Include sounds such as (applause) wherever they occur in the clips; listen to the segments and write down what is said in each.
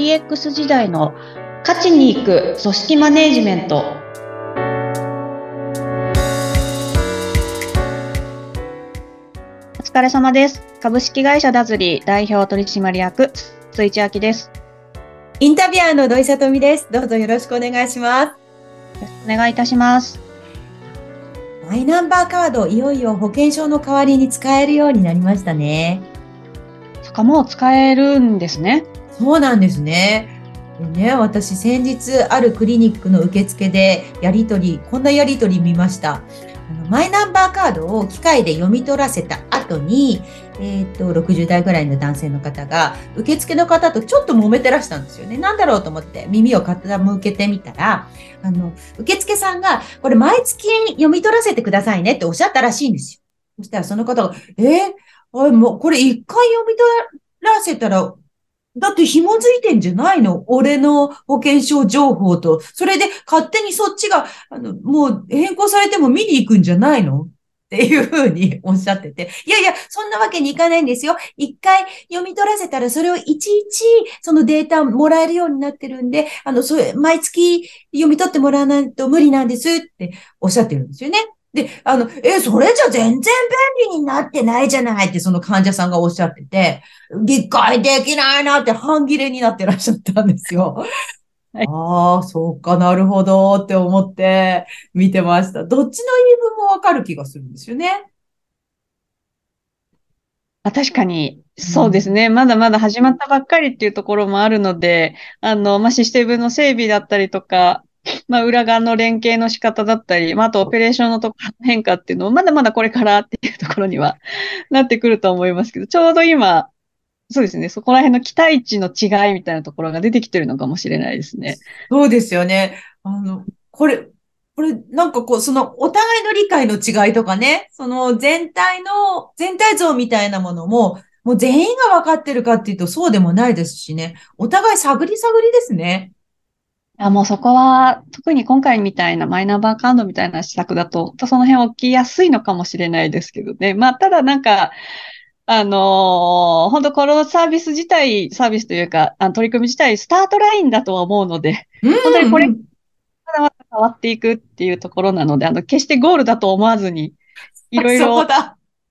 DX 時代の勝ちに行く組織マネジメント。お疲れ様です。株式会社ダズリー代表取締役筒井千明です。インタビュアーの土井さとみです。どうぞよろしくお願いします。お願いいたします。マイナンバーカードいよいよ保険証の代わりに使えるようになりましたね。そかもう使えるんですねそうなんですね。ね、私先日あるクリニックの受付でやりとり、こんなやりとり見ました。あのマイナンバーカードを機械で読み取らせた後に、えっ、と、60代ぐらいの男性の方が、受付の方とちょっと揉めてらしたんですよね。なんだろうと思って耳を傾けてみたら、あの、受付さんが、これ毎月読み取らせてくださいねっておっしゃったらしいんですよ。そしたらその方が、えー、もうこれ一回読み取らせたらだって紐づいてんじゃないの？俺の保険証情報と。それで勝手にそっちが、あの、もう変更されても見に行くんじゃないの？っていうふうに (laughs) おっしゃってて。いやいや、そんなわけにいかないんですよ。一回読み取らせたら、それをいちいち、そのデータもらえるようになってるんで、あの、それ、毎月読み取ってもらわないと無理なんですっておっしゃってるんですよね。で、あの、え、それじゃ全然便利になってないじゃないってその患者さんがおっしゃってて、理解できないなって半切れになってらっしゃったんですよ。(laughs) はい、ああ、そうかなるほどって思って見てました。どっちの言い分もわかる気がするんですよね。あ確かに、そうですね、うん。まだまだ始まったばっかりっていうところもあるので、あの、まあ、システムの整備だったりとか、まあ、裏側の連携の仕方だったり、まあ、あとオペレーションのとこ変化っていうのも、まだまだこれからっていうところには (laughs) なってくると思いますけど、ちょうど今、そうですね、そこら辺の期待値の違いみたいなところが出てきてるのかもしれないですね。そうですよね。あの、これ、これ、なんかこう、その、お互いの理解の違いとかね、その全体の、全体像みたいなものも、もう全員が分かってるかっていうとそうでもないですしね。お互い探り探りですね。あもうそこは、特に今回みたいなマイナンバーカードみたいな施策だと、その辺起きやすいのかもしれないですけどね。まあ、ただなんか、あのー、本当このサービス自体、サービスというか、あの取り組み自体、スタートラインだとは思うので、本当にこれ、まだまだ変わっていくっていうところなので、あの、決してゴールだと思わずに、いろいろ、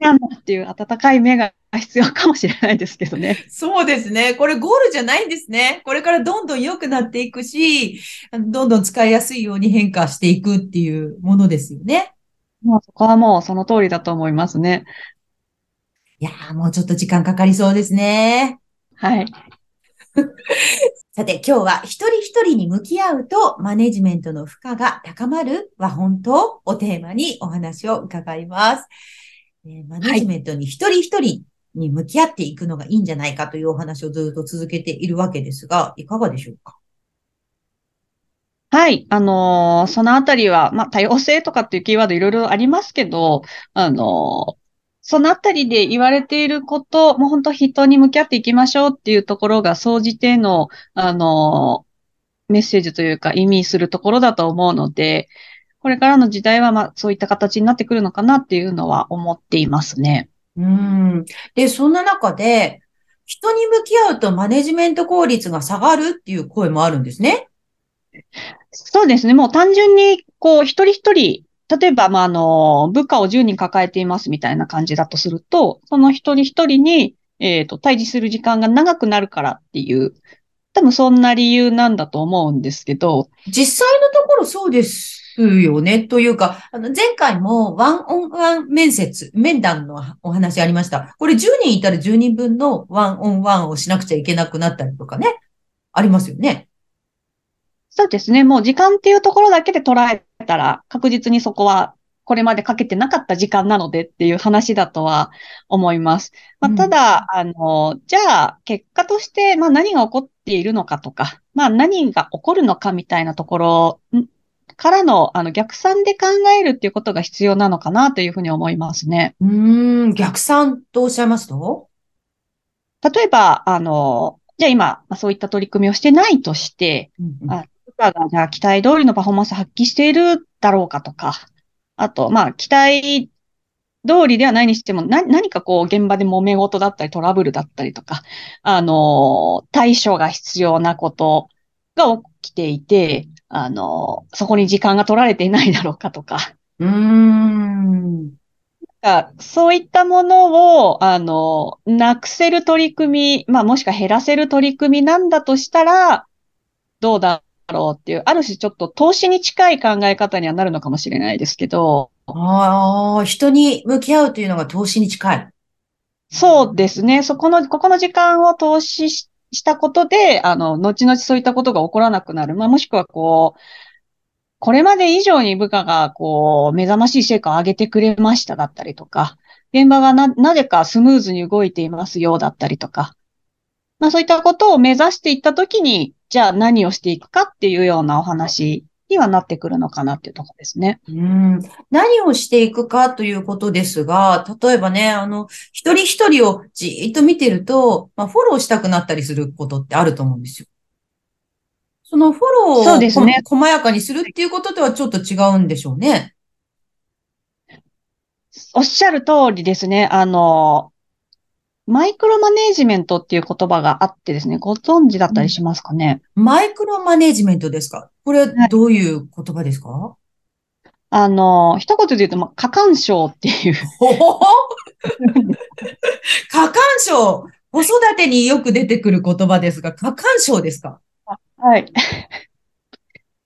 なんだっていう温かい目が必要かもしれないですけどね。そうですね。これゴールじゃないんですね。これからどんどん良くなっていくし、どんどん使いやすいように変化していくっていうものですよね。もうそこはもうその通りだと思いますね。いやー、もうちょっと時間かかりそうですね。はい。(laughs) さて、今日は一人一人に向き合うとマネジメントの負荷が高まるは本当をテーマにお話を伺います。えマネジメントに一人一人に向き合っていくのがいいんじゃないかというお話をずっと続けているわけですが、いかがでしょうか？はい。あのー、そのあたりは、まあ、多様性とかっていうキーワードいろいろありますけど、あのー、そのあたりで言われていること、もう本当人に向き合っていきましょうっていうところが、総じての、あの、メッセージというか意味するところだと思うので、これからの時代は、まあ、そういった形になってくるのかなっていうのは思っていますね。うん。で、そんな中で、人に向き合うとマネジメント効率が下がるっていう声もあるんですね。そうですね。もう単純に、こう、一人一人、例えば、まあ、あの、部下を10人抱えていますみたいな感じだとすると、その一人一人に、えっ、ー、と、対峙する時間が長くなるからっていう、多分そんな理由なんだと思うんですけど。実際のところそうですよね。というか、あの、前回もワンオンワン面接、面談のお話ありました。これ10人いたら10人分のワンオンワンをしなくちゃいけなくなったりとかね。ありますよね。そうですね。もう時間っていうところだけで捉えたら、確実にそこはこれまでかけてなかった時間なのでっていう話だとは思います。まあ、ただ、うん、あの、じゃあ、結果として、まあ何が起こっているのかとか、まあ何が起こるのかみたいなところからの、あの、逆算で考えるっていうことが必要なのかなというふうに思いますね。うん、逆算とおっしゃいますと？例えば、あの、じゃあ今、まあ、そういった取り組みをしてないとして、うんうん、あがじゃあ期待通りのパフォーマンス発揮しているだろうかとか、あと、まあ、期待通りではないにしても、な、何かこう、現場で揉め事だったり、トラブルだったりとか、あの、対処が必要なことが起きていて、あの、そこに時間が取られていないだろうかとか、うーん。がそういったものを、あの、なくせる取り組み、まあもしくは減らせる取り組みなんだとしたら、どうだろうっていう、ある種ちょっと投資に近い考え方にはなるのかもしれないですけど、ああ、人に向き合うというのが投資に近い。そうですね。そこの、ここの時間を投資ししたことで、あの、後々そういったことが起こらなくなる。まあもしくはこう、これまで以上に部下が、こう、目覚ましい成果を上げてくれましただったりとか、現場がな、なぜかスムーズに動いていますよだったりとか、まあそういったことを目指していったときに、じゃあ何をしていくかっていうようなお話にはなってくるのかなっていうところですね。うん。何をしていくかということですが、例えばね、あの、一人一人をじーっと見てると、まあ、フォローしたくなったりすることってあると思うんですよ。そのフォローをそうですねこ細やかにするっていうこととはちょっと違うんでしょうね。おっしゃる通りですね。あの、マイクロマネージメントっていう言葉があってですね、ご存知だったりしますかね？マイクロマネジメントですか？これはいどういう言葉ですか？あの、一言で言うと、まあ、過干渉っていう。過干渉。子育てによく出てくる言葉ですが、過干渉ですか？はい。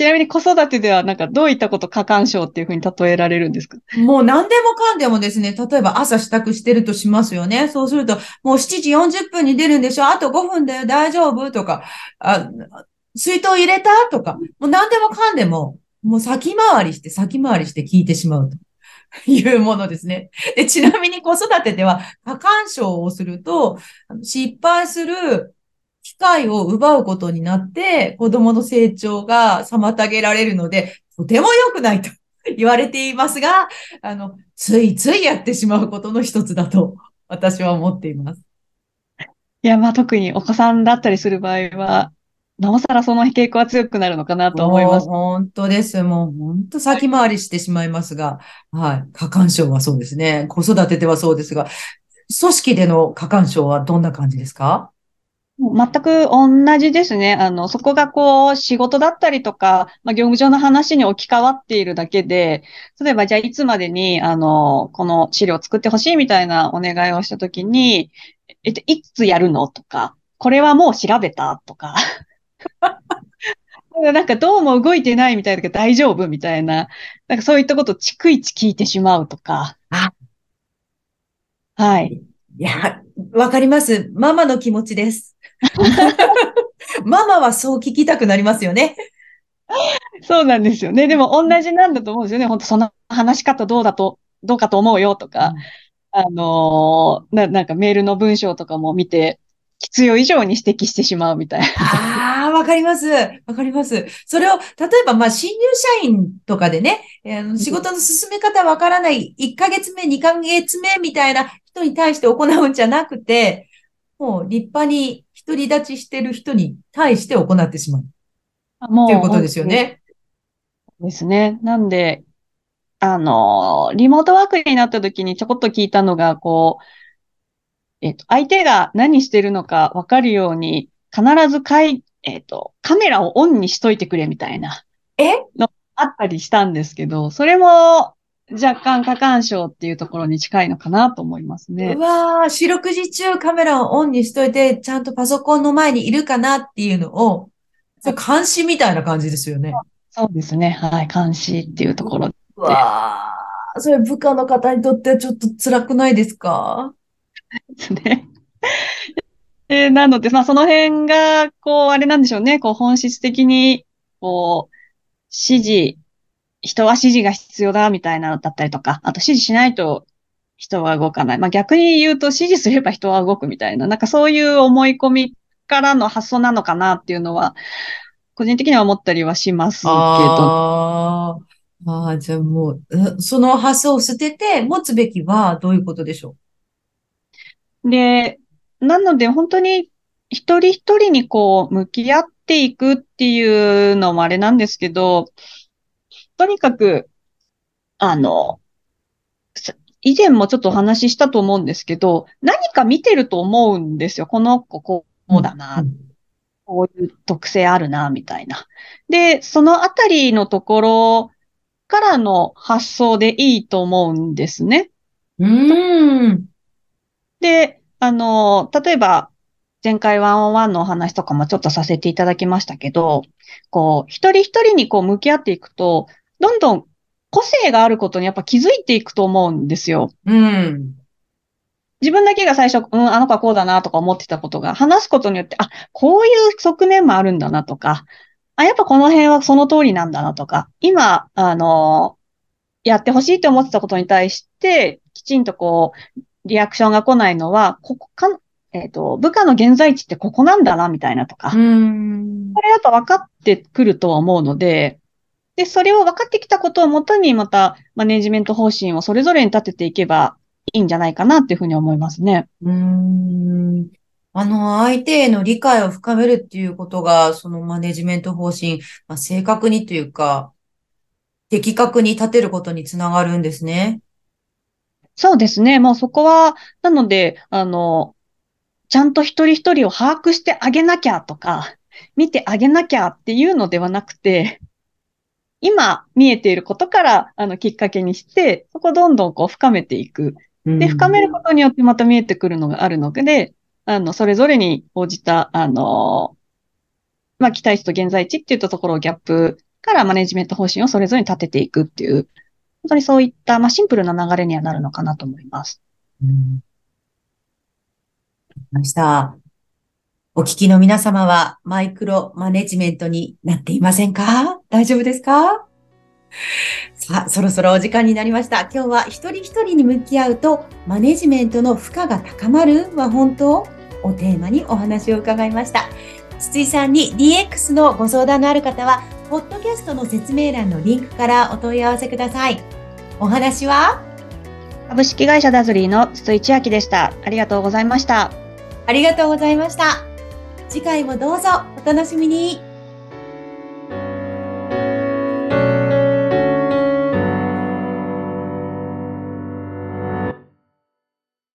ちなみに子育てではなんかどういったこと過干渉っていうふうに例えられるんですか？もう何でもかんでもですね、例えば朝支度してるとしますよね。そうすると、もう7時40分に出るんでしょ？あと5分だよ、大丈夫？とか、あ、水筒入れた？とか、もう何でもかんでも、もう先回りして先回りして聞いてしまうと。いうものですね。で、ちなみに子育てでは、過干渉をすると、失敗する会を奪うことになって、子供の成長が妨げられるので、とても良くないと言われていますが、あの、ついついやってしまうことの一つだと、私は思っています。いや、まあ特にお子さんだったりする場合は、なおさらその傾向は強くなるのかなと思います。本当です。もう本当先回りしてしまいますが、はい。過干渉はそうですね。子育てではそうですが、組織での過干渉はどんな感じですか？全く同じですね。あの、そこがこう、仕事だったりとか、まあ、業務上の話に置き換わっているだけで、例えばじゃあいつまでに、あの、この資料を作ってほしいみたいなお願いをしたときに、えっと、いつやるのとか、これはもう調べたとか。(laughs) なんかどうも動いてないみたいだけど大丈夫みたいな、なんかそういったことを逐一聞いてしまうとか。あはい。いや、わかります。ママの気持ちです。(laughs) ママはそう聞きたくなりますよね。そうなんですよね。でも同じなんだと思うんですよね。本当その話し方どうだと、どうかと思うよとか、あのーな、なんかメールの文章とかも見て、必要以上に指摘してしまうみたいな。ああ、わかります。わかります。それを、例えば、まあ、新入社員とかでね、えーあの仕事の進め方わからない、1ヶ月目、2ヶ月目みたいな人に対して行うんじゃなくて、もう立派に独り立ちしてる人に対して行ってしまうもということですよね。ですね。なんで、あのー、リモートワークになった時にちょこっと聞いたのが、こう、えっと、相手が何してるのかわかるように、必ずかい、えっと、カメラをオンにしといてくれみたいな。え？あったりしたんですけど、それも若干過干渉っていうところに近いのかなと思いますねう。わー、四六時中カメラをオンにしといて、ちゃんとパソコンの前にいるかなっていうのを、それ監視みたいな感じですよね。そうですね。はい。監視っていうところでうわー、それ部下の方にとってはちょっと辛くないですか？すね。(laughs) えーなので、まあ、その辺が、こう、あれなんでしょうね。こう、本質的に、こう、指示、人は指示が必要だ、みたいなのだったりとか、あと指示しないと人は動かない。まあ、逆に言うと指示すれば人は動くみたいな、なんかそういう思い込みからの発想なのかなっていうのは、個人的には思ったりはしますけど。あーあー、じゃあもう、うその発想を捨てて持つべきはどういうことでしょで、なので本当に一人一人にこう向き合っていくっていうのもあれなんですけど、とにかく、あの、す以前もちょっとお話ししたと思うんですけど、何か見てると思うんですよ。この子こうだな、こういう特性あるな、みたいな。で、そのあたりのところからの発想でいいと思うんですね。うん。で、あの、例えば、前回ワンオンワンのお話とかもちょっとさせていただきましたけど、こう、一人一人にこう向き合っていくと、どんどん個性があることにやっぱ気づいていくと思うんですよ。うん。自分だけが最初、うん、あの子はこうだなとか思ってたことが、話すことによって、あ、こういう側面もあるんだなとか、あ、やっぱこの辺はその通りなんだなとか、今、あの、やってほしいと思ってたことに対して、きちんとこう、リアクションが来ないのは、ここか、えっ、ー、と、部下の現在地ってここなんだな、みたいなとか。うん。これやっぱ分かってくるとは思うので、で、それを分かってきたことをもとに、また、マネジメント方針をそれぞれに立てていけばいいんじゃないかなっていうふうに思いますね。うん。あの、相手への理解を深めるっていうことが、そのマネジメント方針、まあ、正確にというか、的確に立てることにつながるんですね。そうですね。もうそこは、なので、あの、ちゃんと一人一人を把握してあげなきゃとか、見てあげなきゃっていうのではなくて、今見えていることから、あの、きっかけにして、そこをどんどんこう深めていく。で、深めることによってまた見えてくるのがあるので、あの、それぞれに応じた、あの、まあ、期待値と現在地っていったところをギャップからマネジメント方針をそれぞれに立てていくっていう、本当にそういった、まあ、シンプルな流れにはなるのかなと思います。うん。ました。お聞きの皆様はマイクロマネジメントになっていませんか？大丈夫ですか？さあ、そろそろお時間になりました。今日は一人一人に向き合うとマネジメントの負荷が高まる？は本当をテーマにお話を伺いました。筒井さんに DX のご相談のある方は、ポッドキャストの説明欄のリンクからお問い合わせください。お話は？株式会社ダズリーの筒井千明でした。ありがとうございました。ありがとうございました。次回もどうぞお楽しみに。